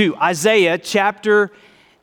62. Isaiah chapter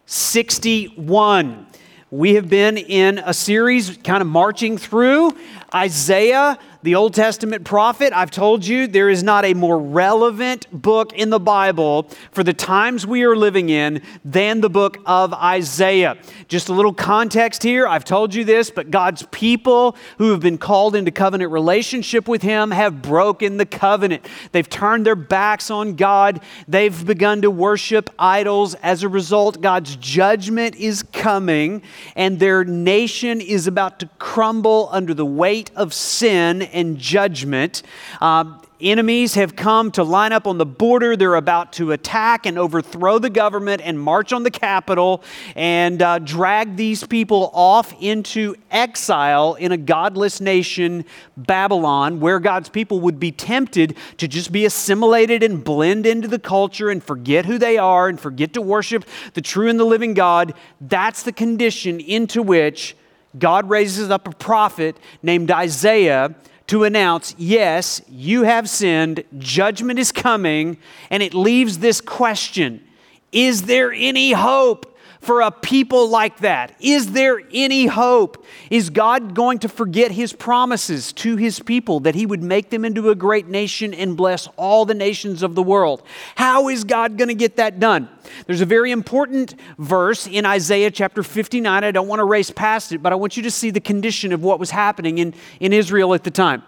61. We have been in a series kind of marching through Isaiah the Old Testament prophet, I've told you there is not a more relevant book in the Bible for the times we are living in than the book of Isaiah. Just a little context here. I've told you this, but God's people who have been called into covenant relationship with Him have broken the covenant. They've turned their backs on God. They've begun to worship idols. As a result, God's judgment is coming, and their nation is about to crumble under the weight of sin and judgment. Uh, enemies have come to line up on the border. They're about to attack and overthrow the government and march on the capital and uh, drag these people off into exile in a godless nation, Babylon, where God's people would be tempted to just be assimilated and blend into the culture and forget who they are and forget to worship the true and the living God. That's the condition into which God raises up a prophet named Isaiah to announce, yes, you have sinned, judgment is coming, and it leaves this question Is there any hope? For a people like that? Is there any hope? Is God going to forget his promises to his people that he would make them into a great nation and bless all the nations of the world? How is God going to get that done? There's a very important verse in Isaiah chapter 59. I don't want to race past it, but I want you to see the condition of what was happening in, in Israel at the time.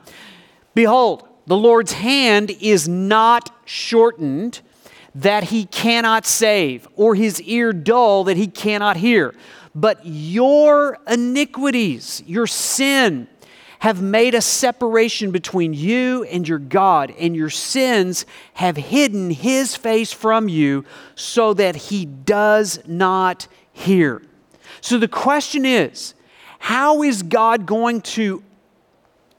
Behold, the Lord's hand is not shortened that he cannot save, or his ear dull that he cannot hear. But your iniquities, your sin, have made a separation between you and your God, and your sins have hidden his face from you so that he does not hear. So the question is how is God going to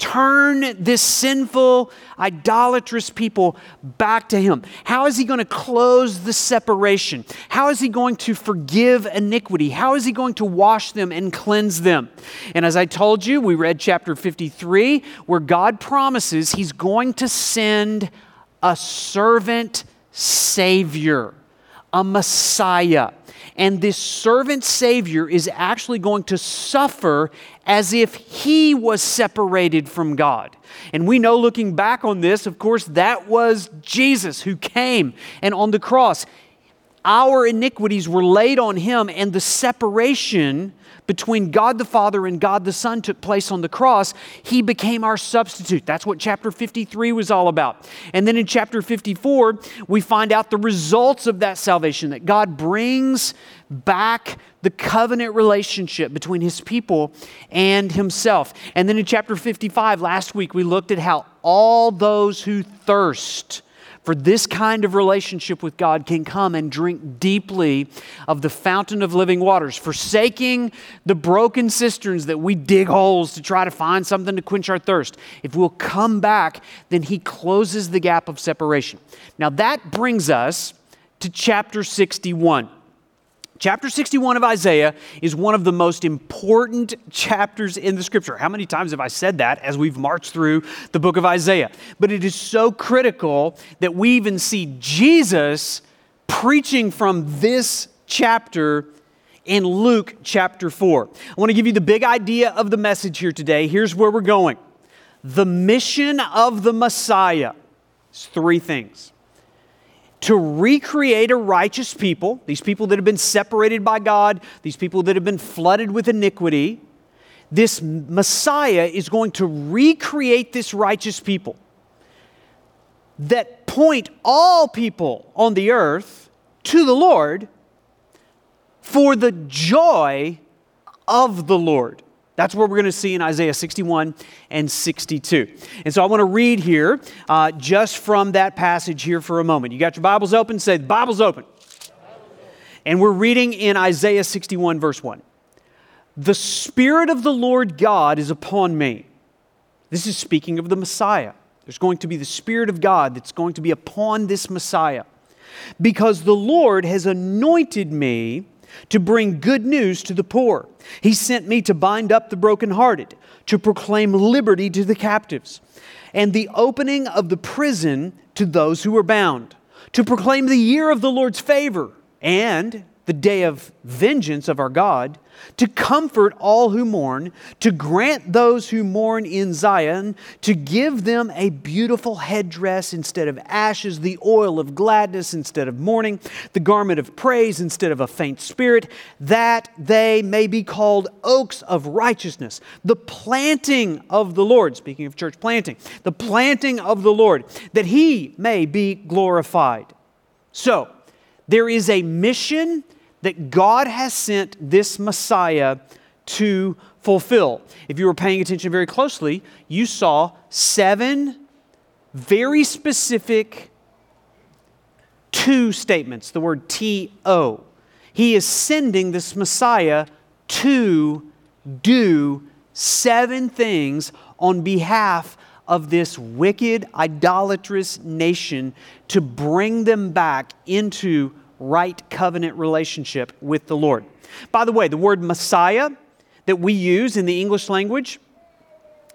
turn this sinful, idolatrous people back to Him? How is He going to close the separation? How is He going to forgive iniquity? How is He going to wash them and cleanse them? And as I told you, we read chapter 53, where God promises He's going to send a servant Savior, a Messiah. And this servant Savior is actually going to suffer as if he was separated from God. And we know looking back on this, of course, that was Jesus who came and on the cross. Our iniquities were laid on him, and the separation between God the Father and God the Son took place on the cross, he became our substitute. That's what chapter 53 was all about. And then in chapter 54, we find out the results of that salvation that God brings back the covenant relationship between his people and himself. And then in chapter 55, last week, we looked at how all those who thirst, for this kind of relationship with God can come and drink deeply of the fountain of living waters, forsaking the broken cisterns that we dig holes to try to find something to quench our thirst. If we'll come back, then He closes the gap of separation. Now that brings us to chapter 61. Chapter 61 of Isaiah is one of the most important chapters in the scripture. How many times have I said that as we've marched through the book of Isaiah? But it is so critical that we even see Jesus preaching from this chapter in Luke chapter 4. I want to give you the big idea of the message here today. Here's where we're going. The mission of the Messiah is three things to recreate a righteous people, these people that have been separated by God, these people that have been flooded with iniquity. This Messiah is going to recreate this righteous people that point all people on the earth to the Lord for the joy of the Lord. That's what we're going to see in Isaiah 61 and 62. And so I want to read here uh, just from that passage here for a moment. You got your Bibles open? Say, the Bible's open. And we're reading in Isaiah 61, verse 1. The Spirit of the Lord God is upon me. This is speaking of the Messiah. There's going to be the Spirit of God that's going to be upon this Messiah. Because the Lord has anointed me to bring good news to the poor. He sent me to bind up the brokenhearted, to proclaim liberty to the captives, and the opening of the prison to those who are bound, to proclaim the year of the Lord's favor and the day of vengeance of our God, to comfort all who mourn, to grant those who mourn in Zion, to give them a beautiful headdress instead of ashes, the oil of gladness instead of mourning, the garment of praise instead of a faint spirit, that they may be called oaks of righteousness, the planting of the Lord. Speaking of church planting, the planting of the Lord, that he may be glorified. So, there is a mission that God has sent this Messiah to fulfill. If you were paying attention very closely, you saw seven very specific two statements, the word T O. He is sending this Messiah to do seven things on behalf of this wicked, idolatrous nation to bring them back into right covenant relationship with the Lord. By the way, the word Messiah that we use in the English language,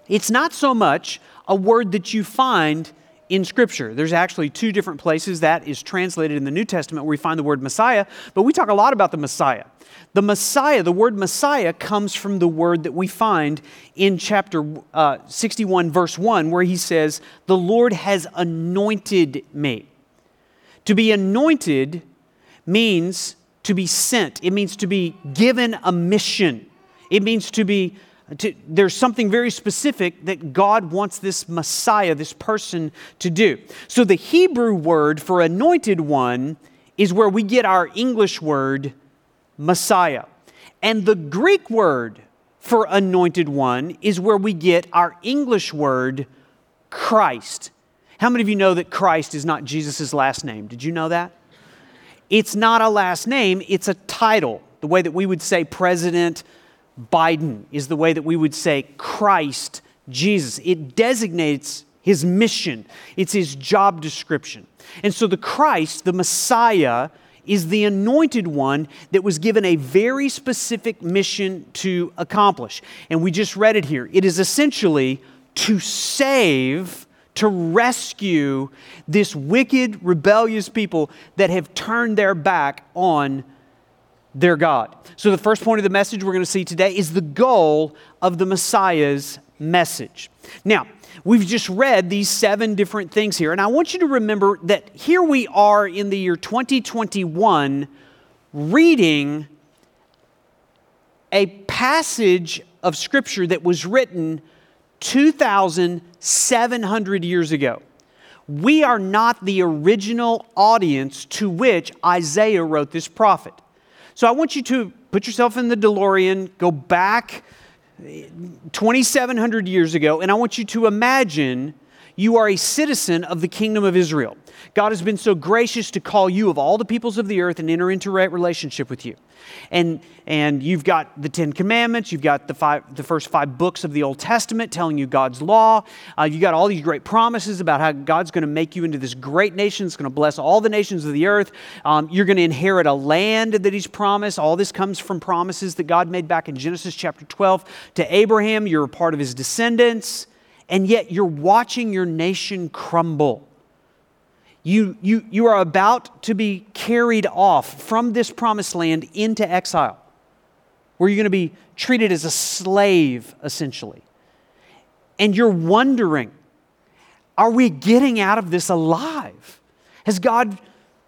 it's not so much a word that you find in Scripture. There's actually two different places that is translated in the New Testament where we find the word Messiah, but we talk a lot about the Messiah. The Messiah, the word Messiah, comes from the word that we find in chapter uh, 61, verse 1, where he says, The Lord has anointed me. To be anointed means to be sent, it means to be given a mission. It means to be, to, there's something very specific that God wants this Messiah, this person, to do. So the Hebrew word for anointed one is where we get our English word Messiah. And the Greek word for anointed one is where we get our English word Christ. How many of you know that Christ is not Jesus' last name? Did you know that? It's not a last name, it's a title. The way that we would say President Biden is the way that we would say Christ Jesus. It designates his mission, it's his job description. And so the Christ, the Messiah, is the anointed one that was given a very specific mission to accomplish. And we just read it here. It is essentially to save to rescue this wicked, rebellious people that have turned their back on their God. So, the first point of the message we're going to see today is the goal of the Messiah's message. Now, we've just read these seven different things here, and I want you to remember that here we are in the year 2021 reading a passage of Scripture that was written 2,700 years ago. We are not the original audience to which Isaiah wrote this prophet. So I want you to put yourself in the DeLorean, go back 2,700 years ago, and I want you to imagine you are a citizen of the kingdom of Israel. God has been so gracious to call you of all the peoples of the earth and enter into relationship with you. And, and you've got the Ten Commandments, you've got the, five, the first five books of the Old Testament telling you God's law. Uh, you've got all these great promises about how God's going to make you into this great nation. It's going to bless all the nations of the earth. Um, you're going to inherit a land that He's promised. All this comes from promises that God made back in Genesis chapter 12 to Abraham. You're a part of His descendants. And yet you're watching your nation crumble you, you, you are about to be carried off from this promised land into exile, where you're going to be treated as a slave, essentially. And you're wondering, are we getting out of this alive? Has God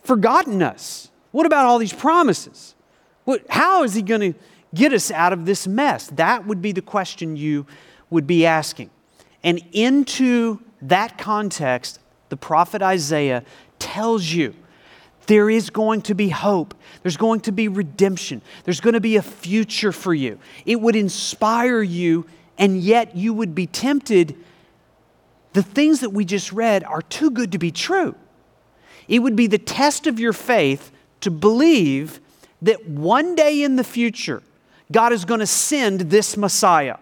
forgotten us? What about all these promises? What, how is He going to get us out of this mess? That would be the question you would be asking. And into that context, the prophet Isaiah tells you there is going to be hope. There's going to be redemption. There's going to be a future for you. It would inspire you, and yet you would be tempted. The things that we just read are too good to be true. It would be the test of your faith to believe that one day in the future, God is going to send this Messiah.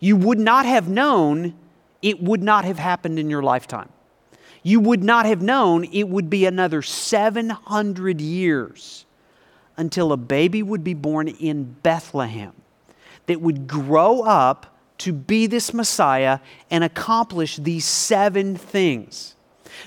You would not have known, it would not have happened in your lifetime you would not have known it would be another 700 years until a baby would be born in Bethlehem that would grow up to be this Messiah and accomplish these seven things.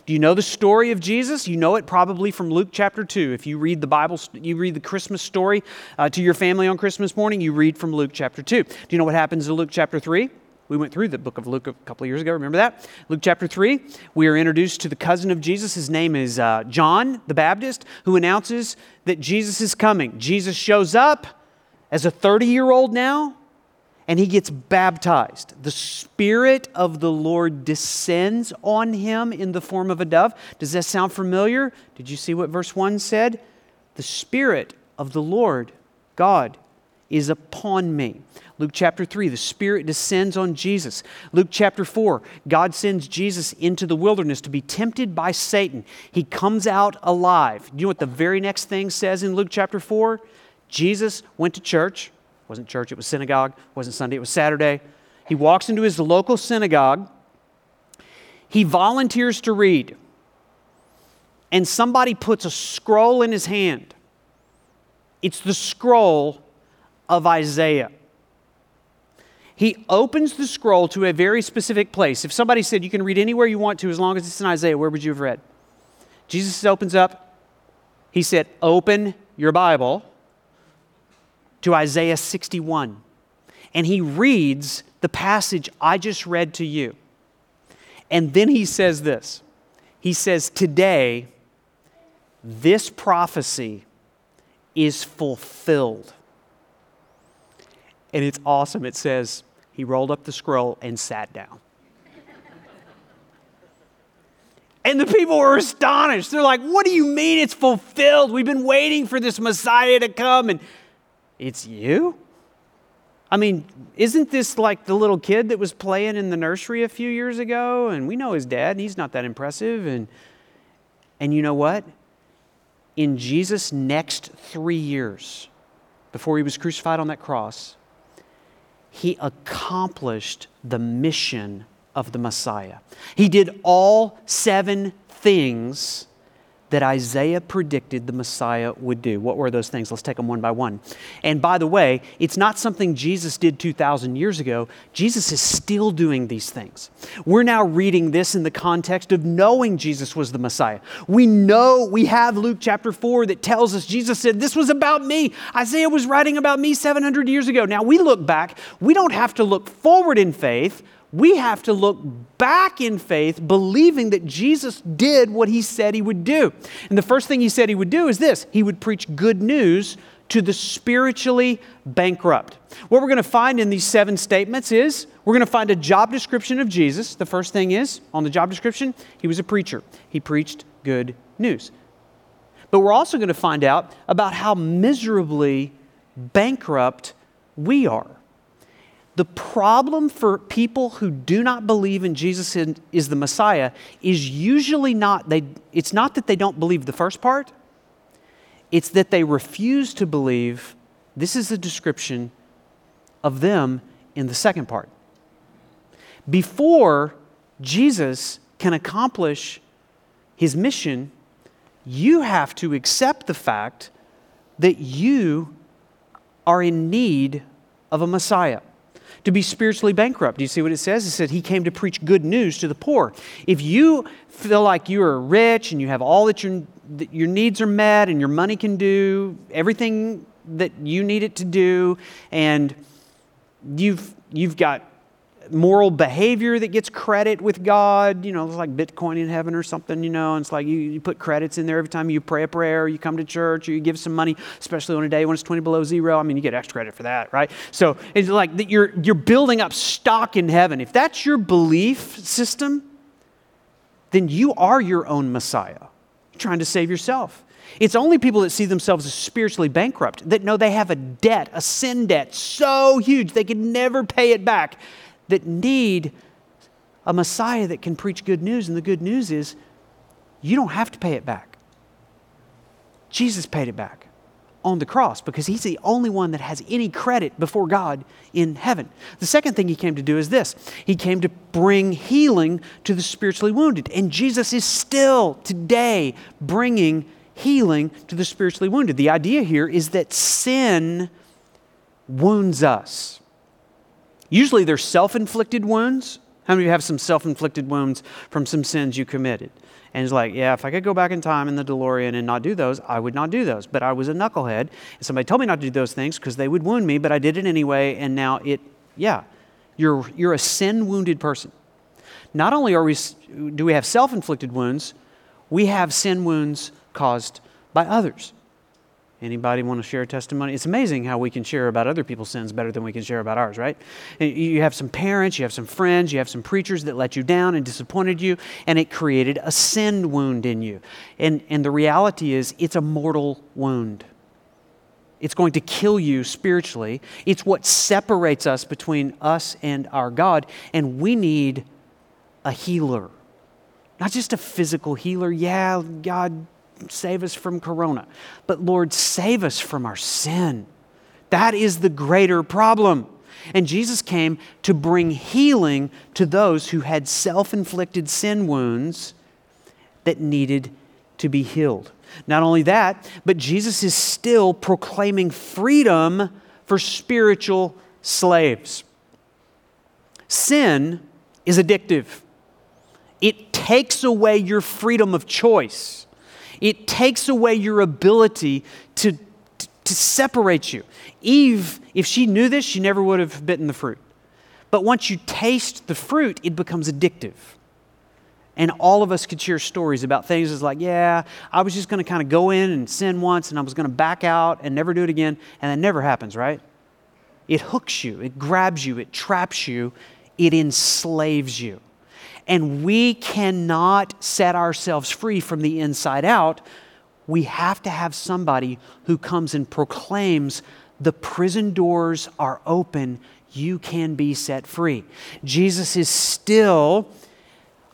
Do you know the story of Jesus? You know it probably from Luke chapter 2. If you read the Bible, you read the Christmas story uh, to your family on Christmas morning, you read from Luke chapter 2. Do you know what happens in Luke chapter 3? We went through the book of Luke a couple of years ago. Remember that? Luke chapter 3. We are introduced to the cousin of Jesus. His name is uh, John the Baptist, who announces that Jesus is coming. Jesus shows up as a 30 year old now, and he gets baptized. The Spirit of the Lord descends on him in the form of a dove. Does that sound familiar? Did you see what verse 1 said? The Spirit of the Lord, God, is upon me. Luke chapter 3, the Spirit descends on Jesus. Luke chapter 4, God sends Jesus into the wilderness to be tempted by Satan. He comes out alive. You know what the very next thing says in Luke chapter 4? Jesus went to church. It wasn't church, it was synagogue. It wasn't Sunday, it was Saturday. He walks into his local synagogue. He volunteers to read. And somebody puts a scroll in his hand. It's the scroll of Isaiah he opens the scroll to a very specific place. If somebody said you can read anywhere you want to as long as it's in Isaiah, where would you have read? Jesus opens up, he said, Open your Bible to Isaiah 61. And he reads the passage I just read to you. And then he says this He says, Today, this prophecy is fulfilled. And it's awesome. It says, he rolled up the scroll and sat down. And the people were astonished. They're like, What do you mean it's fulfilled? We've been waiting for this Messiah to come. And it's you? I mean, isn't this like the little kid that was playing in the nursery a few years ago? And we know his dad, and he's not that impressive. And, and you know what? In Jesus' next three years, before he was crucified on that cross, he accomplished the mission of the Messiah. He did all seven things that Isaiah predicted the Messiah would do. What were those things? Let's take them one by one. And by the way, it's not something Jesus did 2,000 years ago. Jesus is still doing these things. We're now reading this in the context of knowing Jesus was the Messiah. We know, we have Luke chapter 4 that tells us Jesus said, This was about me. Isaiah was writing about me 700 years ago. Now we look back, we don't have to look forward in faith we have to look back in faith, believing that Jesus did what he said he would do. And the first thing he said he would do is this he would preach good news to the spiritually bankrupt. What we're going to find in these seven statements is we're going to find a job description of Jesus. The first thing is on the job description, he was a preacher, he preached good news. But we're also going to find out about how miserably bankrupt we are. The problem for people who do not believe in Jesus is the Messiah is usually not they it's not that they don't believe the first part. It's that they refuse to believe this is a description of them in the second part. Before Jesus can accomplish his mission, you have to accept the fact that you are in need of a Messiah to be spiritually bankrupt. Do you see what it says? It said he came to preach good news to the poor. If you feel like you are rich and you have all that your, that your needs are met and your money can do everything that you need it to do, and you've, you've got moral behavior that gets credit with God. You know, it's like Bitcoin in heaven or something, you know. And it's like you, you put credits in there every time you pray a prayer, you come to church, or you give some money, especially on a day when it's 20 below zero. I mean, you get extra credit for that, right? So it's like you're, you're building up stock in heaven. If that's your belief system, then you are your own Messiah. You're trying to save yourself. It's only people that see themselves as spiritually bankrupt that know they have a debt, a sin debt so huge they can never pay it back that need a Messiah that can preach good news. And the good news is you don't have to pay it back. Jesus paid it back on the cross because he's the only one that has any credit before God in heaven. The second thing he came to do is this he came to bring healing to the spiritually wounded. And Jesus is still today bringing healing to the spiritually wounded. The idea here is that sin wounds us. Usually they're self inflicted wounds. How many of you have some self inflicted wounds from some sins you committed? And he's like, Yeah, if I could go back in time in the DeLorean and not do those, I would not do those. But I was a knucklehead. And somebody told me not to do those things because they would wound me, but I did it anyway. And now it, yeah, you're, you're a sin wounded person. Not only are we, do we have self inflicted wounds, we have sin wounds caused by others. Anybody want to share a testimony? It's amazing how we can share about other people's sins better than we can share about ours, right? You have some parents, you have some friends, you have some preachers that let you down and disappointed you, and it created a sin wound in you. And, and the reality is, it's a mortal wound. It's going to kill you spiritually. It's what separates us between us and our God, and we need a healer. Not just a physical healer. Yeah, God save us from corona. But Lord, save us from our sin. That is the greater problem. And Jesus came to bring healing to those who had self inflicted sin wounds that needed to be healed. Not only that, but Jesus is still proclaiming freedom for spiritual slaves. Sin is addictive, it takes away your freedom of choice. It takes away your ability to, to, separate you. Eve, if she knew this, she never would have bitten the fruit. But once you taste the fruit, it becomes addictive. And all of us could share stories about things as like, yeah, I was just going to kind of go in and sin once and I was going to back out and never do it again. And that never happens, right? It hooks you, it grabs you, it traps you, it enslaves you and we cannot set ourselves free from the inside out. We have to have somebody who comes and proclaims the prison doors are open, you can be set free. Jesus is still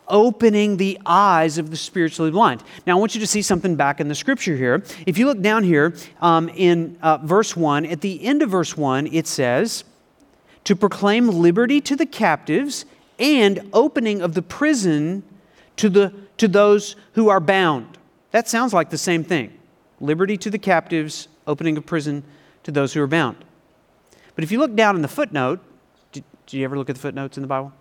opening the eyes of the spiritually blind. Now, I want you to see something back in the scripture here. If you look down here um, in uh, verse 1, at the end of verse 1, it says, To proclaim liberty to the captives and opening of the prison to, the, to those who are bound. That sounds like the same thing liberty to the captives, opening of prison to those who are bound. But if you look down in the footnote, did, you ever look at the footnotes in the Bible?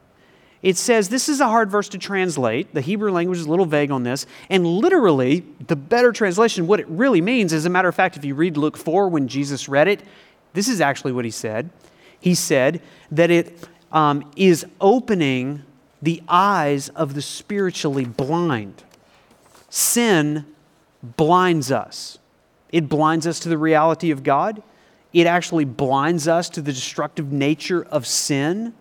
It says this is a hard verse to translate. The Hebrew language is a little vague on this. And literally, the better translation, what it really means, as a matter of fact, if you read Luke 4 when Jesus read it, this is actually what he said. He said that it um, is opening the eyes of the spiritually blind. Sin blinds us. It blinds us to the reality of God. It actually blinds us to the destructive nature of sin.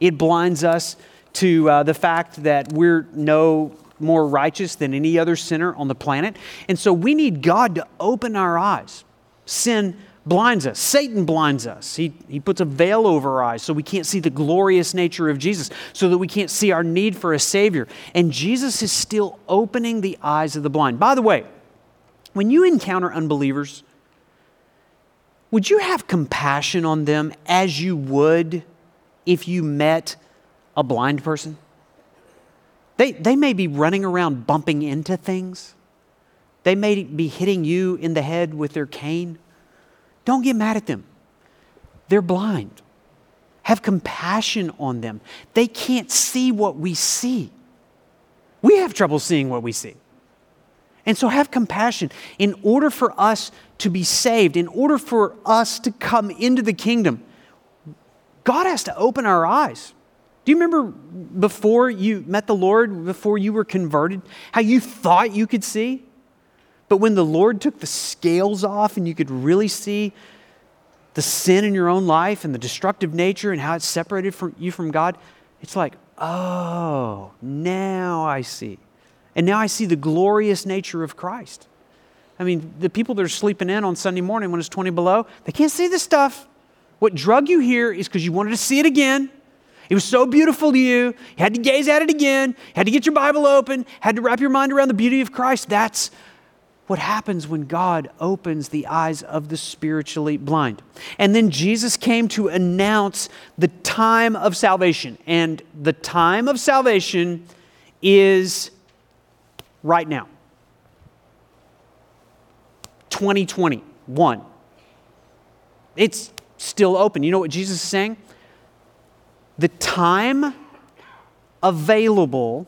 It blinds us to uh, the fact that we're no more righteous than any other sinner on the planet. And so we need God to open our eyes. Sin blinds us. Satan blinds us. He, he puts a veil over our eyes so we can't see the glorious nature of Jesus, so that we can't see our need for a Savior. And Jesus is still opening the eyes of the blind. By the way, when you encounter unbelievers, would you have compassion on them as you would if you met a blind person? They, they may be running around bumping into things. They may be hitting you in the head with their cane. Don't get mad at them. They're blind. Have compassion on them. They can't see what we see. We have trouble seeing what we see. And so have compassion. In order for us to be saved, in order for us to come into the kingdom, God has to open our eyes. Do you remember before you met the Lord, before you were converted, how you thought you could see? But when the Lord took the scales off and you could really see the sin in your own life and the destructive nature and how it's separated from you from God, it's like, oh, now I see. And now I see the glorious nature of Christ. I mean, the people that are sleeping in on Sunday morning when it's 20 below, they can't see this stuff. What drug you here is because you wanted to see it again. It was so beautiful to you. You had to gaze at it again, You had to get your Bible open, had to wrap your mind around the beauty of Christ. That's what happens when God opens the eyes of the spiritually blind. And then Jesus came to announce the time of salvation. And the time of salvation is right now 2021. It's still open. You know what Jesus is saying? The time available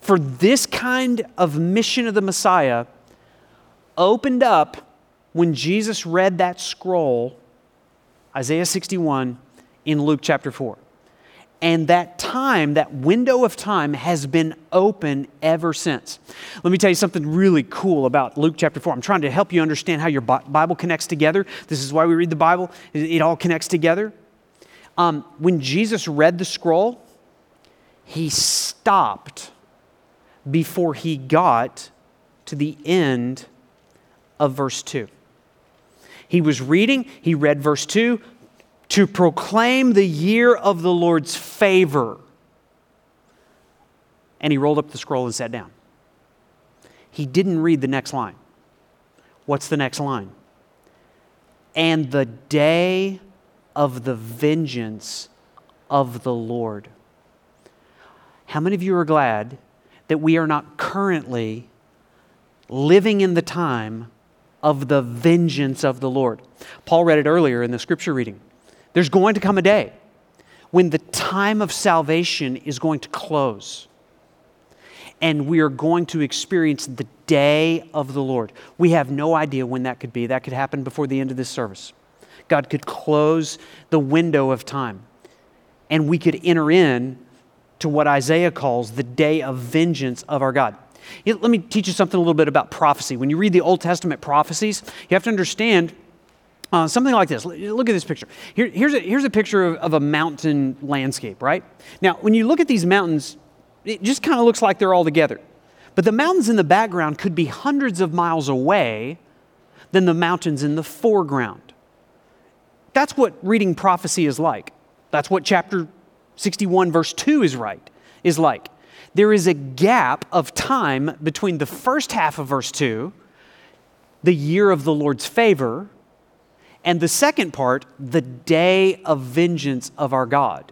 for this kind of mission of the Messiah opened up when Jesus read that scroll, Isaiah 61, in Luke chapter 4. And that time, that window of time, has been open ever since. Let me tell you something really cool about Luke chapter 4. I'm trying to help you understand how your Bible connects together. This is why we read the Bible, it all connects together. Um, when Jesus read the scroll, he stopped before he got to the end of verse 2. He was reading, he read verse 2, to proclaim the year of the Lord's favor. And he rolled up the scroll and sat down. He didn't read the next line. What's the next line? And the day of the vengeance of the Lord. How many of you are glad that we are not currently living in the time of the vengeance of the Lord? Paul read it earlier in the scripture reading. There's going to come a day when the time of salvation is going to close. And we are going to experience the day of the Lord. We have no idea when that could be. That could happen before the end of this service. God could close the window of time and we could enter in to what Isaiah calls the day of vengeance of our God. Let me teach you something a little bit about prophecy. When you read the Old Testament prophecies, you have to understand uh, something like this. Look at this picture. Here, here's, a, here's a picture of, of a mountain landscape, right? Now, when you look at these mountains, it just kind of looks like they're all together. But the mountains in the background could be hundreds of miles away than the mountains in the foreground. That's what reading prophecy is like. That's what chapter 61, verse 2 is right, is like. There is a gap of time between the first half of verse 2, the year of the Lord's favor, and the second part, the day of vengeance of our God.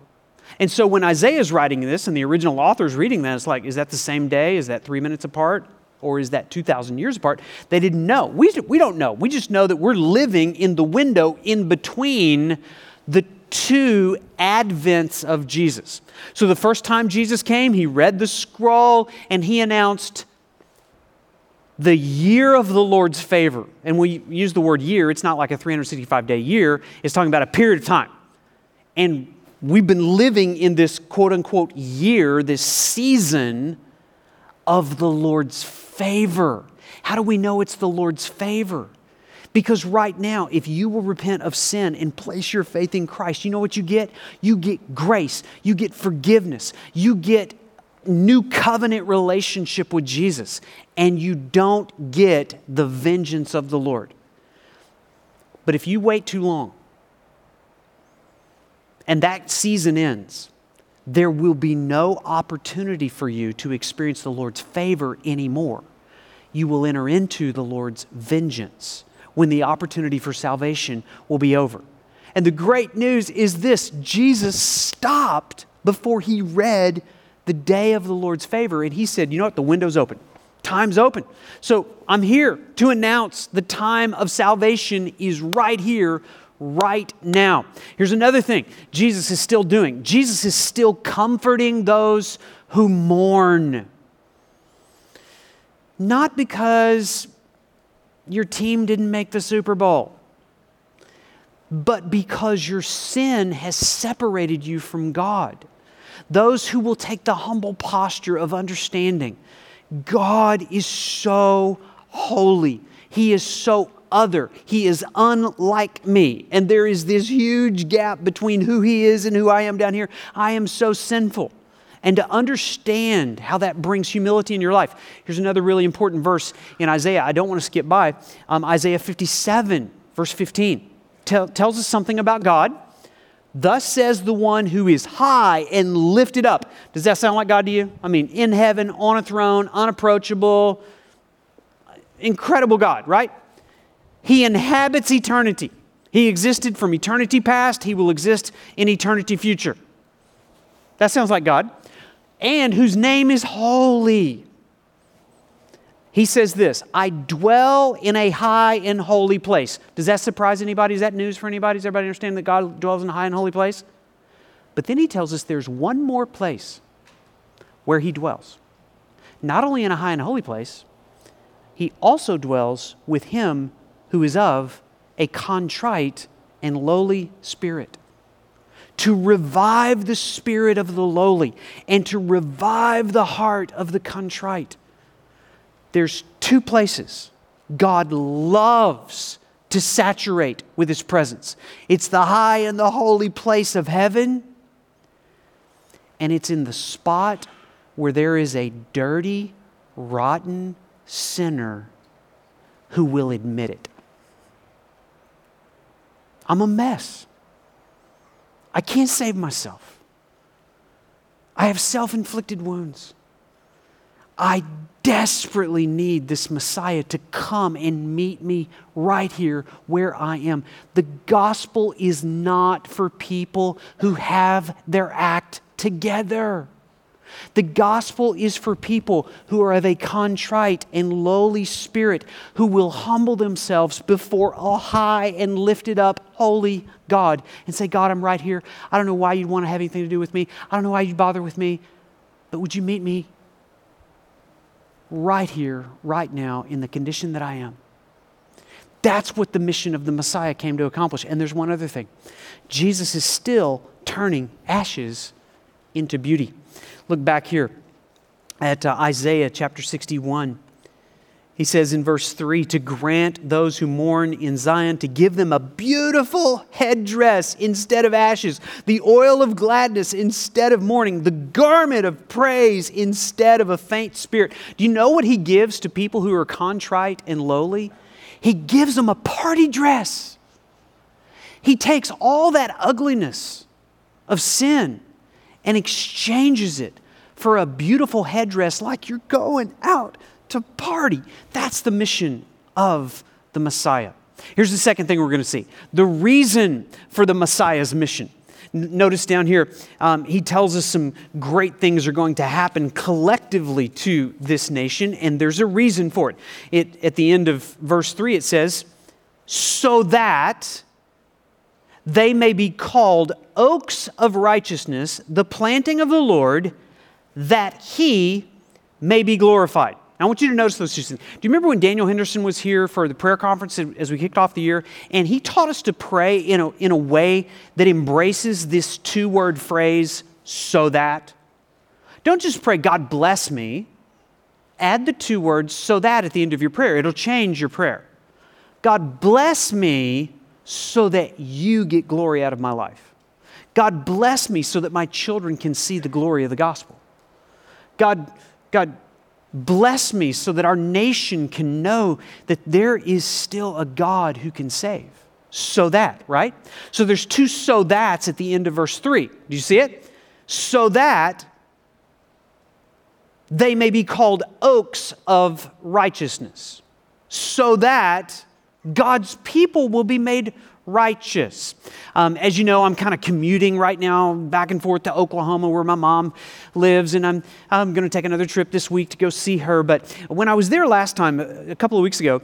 And so when Isaiah is writing this and the original author is reading that, it's like, is that the same day? Is that three minutes apart? Or is that 2,000 years apart? They didn't know. We, we don't know. We just know that we're living in the window in between the two advents of Jesus. So the first time Jesus came, he read the scroll and he announced, the year of the Lord's favor, and we use the word year, it's not like a 365 day year, it's talking about a period of time. And we've been living in this quote unquote year, this season of the Lord's favor. How do we know it's the Lord's favor? Because right now, if you will repent of sin and place your faith in Christ, you know what you get? You get grace, you get forgiveness, you get new covenant relationship with Jesus, and you don't get the vengeance of the Lord. But if you wait too long and that season ends, there will be no opportunity for you to experience the Lord's favor anymore. You will enter into the Lord's vengeance when the opportunity for salvation will be over. And the great news is this Jesus stopped before he read the day of the Lord's favor. And he said, You know what? The window's open. Time's open. So I'm here to announce the time of salvation is right here, right now. Here's another thing Jesus is still doing Jesus is still comforting those who mourn. Not because your team didn't make the Super Bowl, but because your sin has separated you from God those who will take the humble posture of understanding God is so holy, He is so other, He is unlike me. And there is this huge gap between who He is and who I am down here. I am so sinful. And to understand how that brings humility in your life. Here's another really important verse in Isaiah. I don't want to skip by. Um, Isaiah 57, verse 15, tell, tells us something about God Thus says the one who is high and lifted up. Does that sound like God to you? I mean, in heaven, on a throne, unapproachable, incredible God, right? He inhabits eternity. He existed from eternity past, He will exist in eternity future. That sounds like God. And whose name is holy. He says this I dwell in a high and holy place. Does that surprise anybody? Is that news for anybody? Does everybody understand that God dwells in a high and holy place? But then he tells us there's one more place where he dwells. not only in a high and holy place, he also dwells with him who is of a contrite and lowly spirit. To revive the spirit of the lowly and to revive the heart of the contrite. There's two places God loves to saturate with his presence it's the high and the holy place of heaven, and it's in the spot where there is a dirty, rotten sinner who will admit it. I'm a mess. I can't save myself. I have self inflicted wounds. I desperately need this Messiah to come and meet me right here where I am. The gospel is not for people who have their act together. The gospel is for people who are of a contrite and lowly spirit, who will humble themselves before a high and lifted up holy God and say, God, I'm right here. I don't know why you'd want to have anything to do with me. I don't know why you'd bother with me, but would you meet me right here, right now, in the condition that I am? That's what the mission of the Messiah came to accomplish. And there's one other thing Jesus is still turning ashes into beauty. Look back here at uh, Isaiah chapter 61. He says in verse 3 to grant those who mourn in Zion, to give them a beautiful headdress instead of ashes, the oil of gladness instead of mourning, the garment of praise instead of a faint spirit. Do you know what he gives to people who are contrite and lowly? He gives them a party dress. He takes all that ugliness of sin and exchanges it for a beautiful headdress like you're going out to party. That's the mission of the Messiah. Here's the second thing we're going to see the reason for the Messiah's mission. Notice down here, um, he tells us some great things are going to happen collectively to this nation, and there's a reason for it. it. At the end of verse 3, it says, So that they may be called oaks of righteousness, the planting of the Lord, that he may be glorified. I want you to notice those two things. Do you remember when Daniel Henderson was here for the prayer conference as we kicked off the year? And he taught us to pray in a, in a way that embraces this two word phrase, so that. Don't just pray, God bless me. Add the two words, so that, at the end of your prayer. It'll change your prayer. God bless me so that you get glory out of my life. God bless me so that my children can see the glory of the gospel. God, God, bless me so that our nation can know that there is still a God who can save. So that, right? So there's two so that's at the end of verse 3. Do you see it? So that they may be called oaks of righteousness. So that God's people will be made righteous. Um, as you know, I'm kind of commuting right now back and forth to Oklahoma where my mom lives, and I'm, I'm going to take another trip this week to go see her. But when I was there last time, a couple of weeks ago,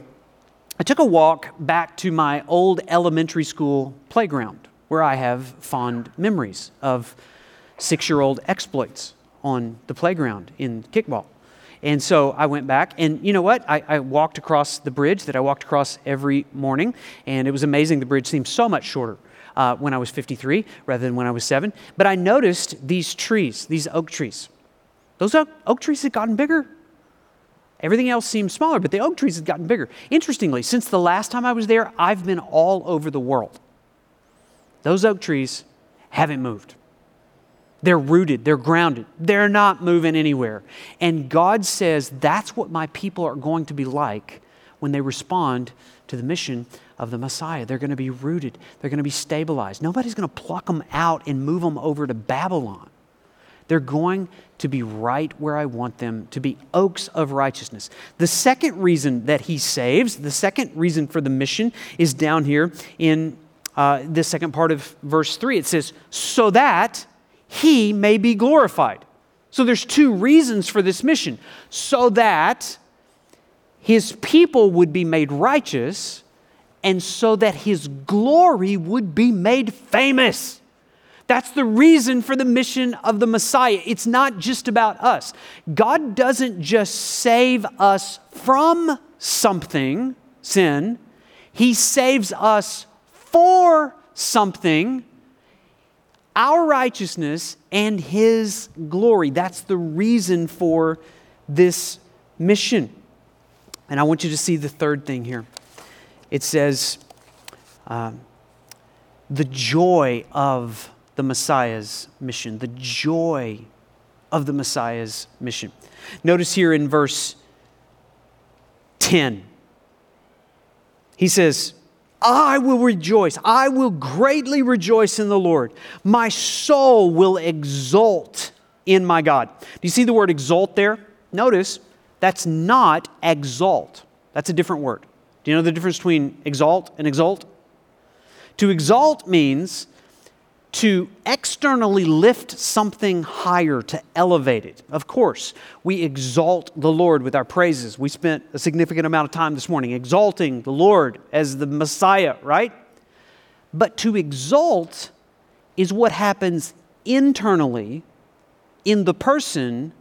I took a walk back to my old elementary school playground where I have fond memories of six year old exploits on the playground in kickball. And so I went back, and you know what? I, I, walked across the bridge that I walked across every morning, and it was amazing. The bridge seemed so much shorter uh, when I was 53 rather than when I was seven. But I noticed these trees, these oak trees. Those oak, oak trees had gotten bigger. Everything else seemed smaller, but the oak trees had gotten bigger. Interestingly, since the last time I was there, I've been all over the world. Those oak trees haven't moved. They're rooted, they're grounded, they're not moving anywhere. And God says that's what my people are going to be like when they respond to the mission of the Messiah. They're going to be rooted, they're going to be stabilized. Nobody's going to pluck them out and move them over to Babylon. They're going to be right where I want them to be oaks of righteousness. The second reason that he saves, the second reason for the mission, is down here in uh, the second part of verse 3. It says, So that he may be glorified. So there's two reasons for this mission so that his people would be made righteous and so that his glory would be made famous. That's the reason for the mission of the Messiah. It's not just about us. God doesn't just save us from something, sin, He saves us for something, our righteousness and His glory. That's the reason for this mission. And I want you to see the third thing here. It says, um, the joy of the Messiah's mission, the joy of the Messiah's mission. Notice here in verse 10, he says, I will rejoice. I will greatly rejoice in the Lord. My soul will exult in my God. Do you see the word exult there? Notice that's not exalt. That's a different word. Do you know the difference between exalt and exult? To exalt means to externally lift something higher, to elevate it. Of course, we exalt the Lord with our praises. We spent a significant amount of time this morning exalting the Lord as the Messiah, right? But to exalt is what happens internally in the person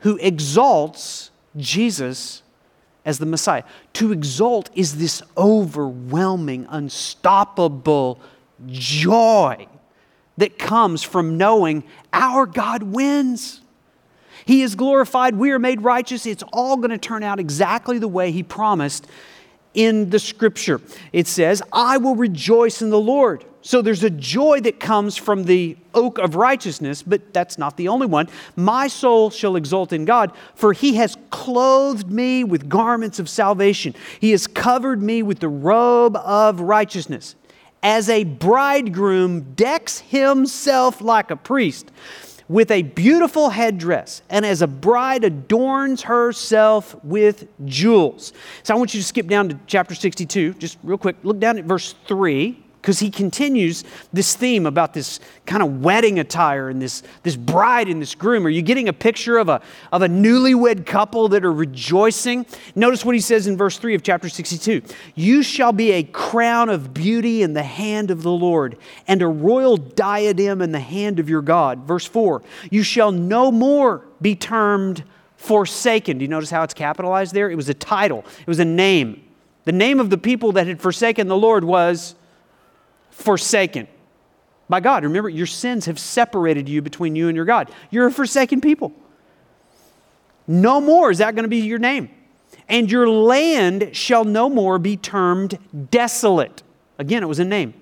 who exalts Jesus as the Messiah. To exalt is this overwhelming, unstoppable joy that comes from knowing our God wins. He is glorified, we are made righteous. It's all going to turn out exactly the way He promised in the scripture. It says, I will rejoice in the Lord. So there's a joy that comes from the oak of righteousness, but that's not the only one. My soul shall exult in God, for he has clothed me with garments of salvation. He has covered me with the robe of righteousness. As a bridegroom decks himself like a priest with a beautiful headdress, and as a bride adorns herself with jewels. So I want you to skip down to chapter 62, just real quick. Look down at verse 3 because he continues this theme about this kind of wedding attire and this, this bride and this groom. Are you getting a picture of a, of a newlywed couple that are rejoicing? Notice what he says in verse 3 of chapter 62 You shall be a crown of beauty in the hand of the Lord, and a royal diadem in the hand of your God. Verse 4 You shall no more be termed forsaken. Do you notice how it's capitalized there? It was a title, it was a name. The name of the people that had forsaken the Lord was forsaken by God. Remember, your sins have separated you between you and your God. You're a forsaken people. No more is that going to be your name. And your land shall no more be termed desolate. Again, it was a name.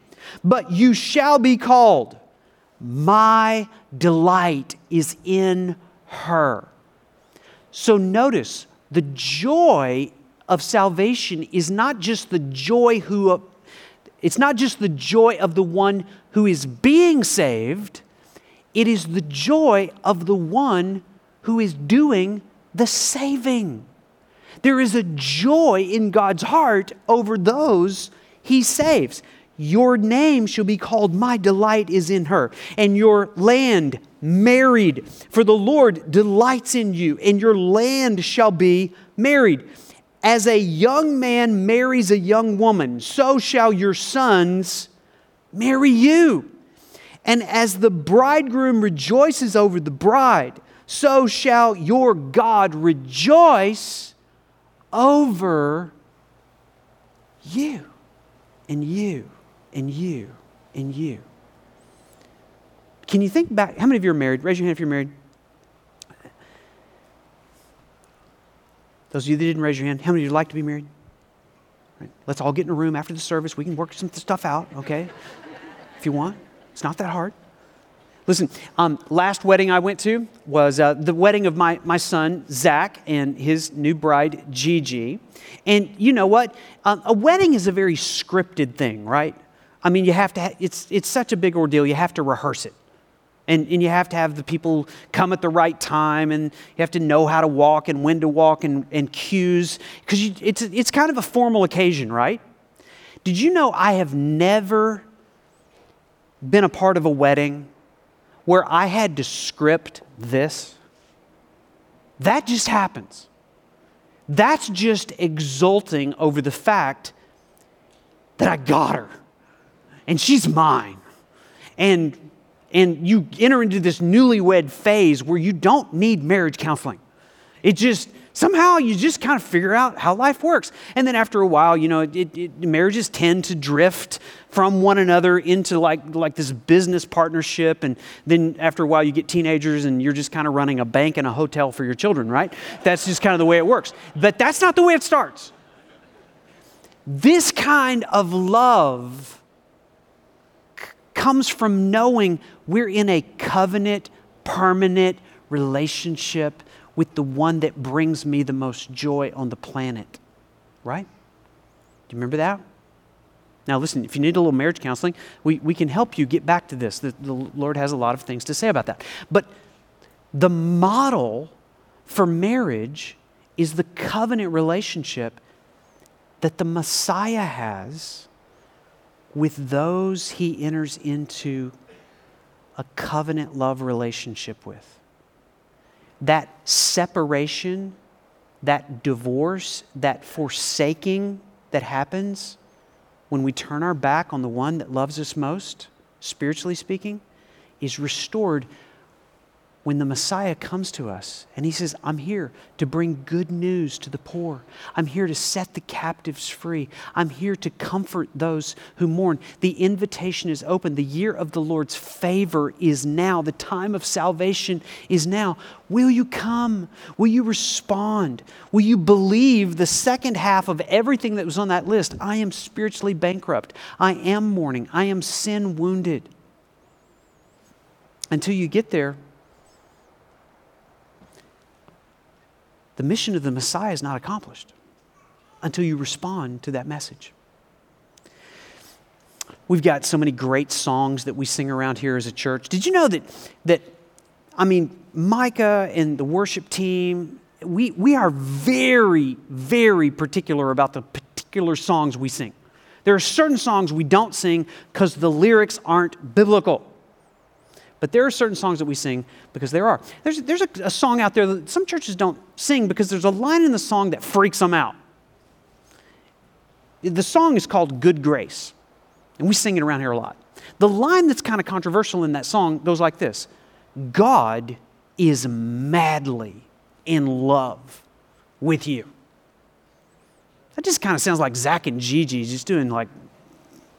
But you shall be called, My delight is in her. So notice the joy of salvation is not just the joy who it's not just the joy of the one who is being saved, it is the joy of the one who is doing the saving. There is a joy in God's heart over those he saves. Your name shall be called, My delight is in her, and your land married. For the Lord delights in you, and your land shall be married. As a young man marries a young woman, so shall your sons marry you. And as the bridegroom rejoices over the bride, so shall your God rejoice over you and you and you and you. Can you think back? How many of you are married? Raise your hand if you're married. Those of you that didn't raise your hand, how many of you would like to be married? Right. Let's all get in a room after the service. We can work some stuff out, okay? if you want. It's not that hard. Listen, um, last wedding I went to was uh, the wedding of my, my son, Zach, and his new bride, Gigi. And you know what? Um, a wedding is a very scripted thing, right? I mean, you have to, ha- it's, it's such a big ordeal, you have to rehearse it. And, and you have to have the people come at the right time, and you have to know how to walk and when to walk and, and cues, because it's, it's kind of a formal occasion, right? Did you know I have never been a part of a wedding where I had to script this? That just happens. That's just exulting over the fact that I got her and she's mine And, and you enter into this newlywed phase where you don't need marriage counseling. It just, somehow you just kind of figure out how life works. And then after a while, you know, it, it, marriages tend to drift from one another into like, like this business partnership. And then after a while, you get teenagers and you're just kind of running a bank and a hotel for your children, right? That's just kind of the way it works. But that's not the way it starts. This kind of love c- comes from knowing we're in a covenant, permanent relationship with the one that brings me the most joy on the planet. Right? Do you remember that? Now, listen, if you need a little marriage counseling, we, we can help you get back to this. The, the Lord has a lot of things to say about that. But the model for marriage is the covenant relationship that the Messiah has with those he enters into a covenant love relationship with. That separation, that divorce, that forsaking that happens when we turn our back on the one that loves us most, spiritually speaking, is restored when the Messiah comes to us and he says, I'm here to bring good news to the poor. I'm here to set the captives free. I'm here to comfort those who mourn. The invitation is open. The year of the Lord's favor is now. The time of salvation is now. Will you come? Will you respond? Will you believe the second half of everything that was on that list? I am spiritually bankrupt. I am mourning. I am sin wounded. Until you get there, the mission of the Messiah is not accomplished until you respond to that message. We've got so many great songs that we sing around here as a church. Did you know that, that I mean, Micah and the worship team, we, we are very, very particular about the particular songs we sing. There are certain songs we don't sing because the lyrics aren't biblical. But there are certain songs that we sing because there are. There's, there's a, a song out there that some churches don't sing because there's a line in the song that freaks them out. The song is called Good Grace, and we sing it around here a lot. The line that's kind of controversial in that song goes like this God is madly in love with you. That just kind of sounds like Zach and Gigi just doing like,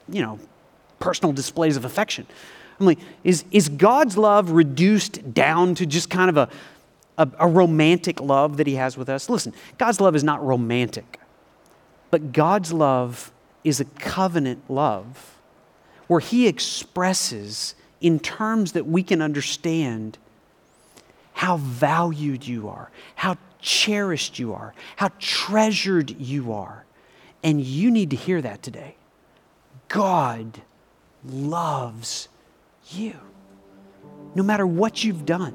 you know, personal displays of affection. I'm like, is, is God's love reduced down to just kind of a, a, a romantic love that He has with us? Listen, God's love is not romantic, but God's love is a covenant love where He expresses in terms that we can understand how valued you are, how cherished you are, how treasured you are. And you need to hear that today. God loves you. No matter what you've done,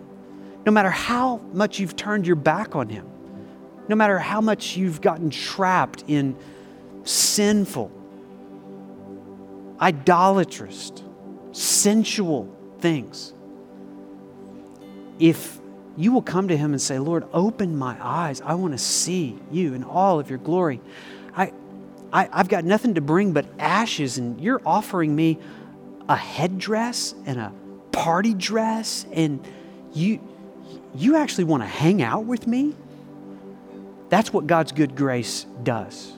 no matter how much you've turned your back on Him, no matter how much you've gotten trapped in sinful, idolatrous, sensual things, if you will come to Him and say, Lord, open my eyes. I want to see you in all of your glory. I, I, have got nothing to bring but ashes, and you're offering me a headdress and a party dress and you you actually want to hang out with me? That's what God's good grace does.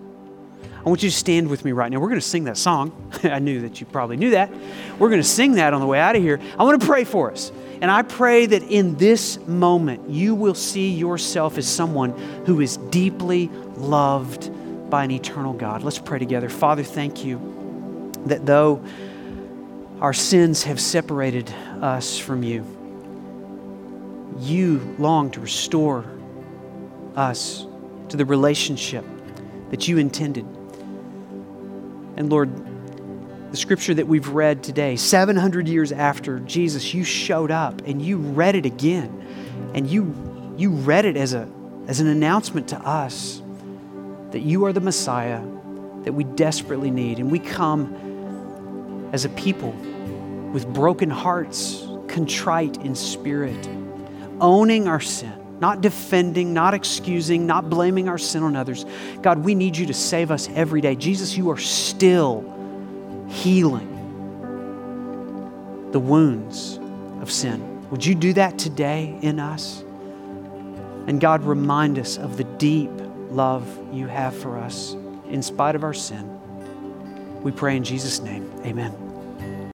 I want you to stand with me right now. We're going to sing that song. I knew that you probably knew that. We're going to sing that on the way out of here. I want to pray for us. And I pray that in this moment, you will see yourself as someone who is deeply loved by an eternal God. Let's pray together. Father, thank you that though our sins have separated us from you. You long to restore us to the relationship that you intended. And Lord, the scripture that we've read today, 700 years after Jesus, you showed up and you read it again. And you, you read it as, a, as an announcement to us that you are the Messiah that we desperately need. And we come as a people with broken hearts, contrite in spirit, owning our sin, not defending, not excusing, not blaming our sin on others. God, we need you to save us every day. Jesus, you are still healing. the wounds of sin. Would you do that today in us? And God, remind us of the deep love you have for us in spite of our sin. We pray in Jesus' name. Amen.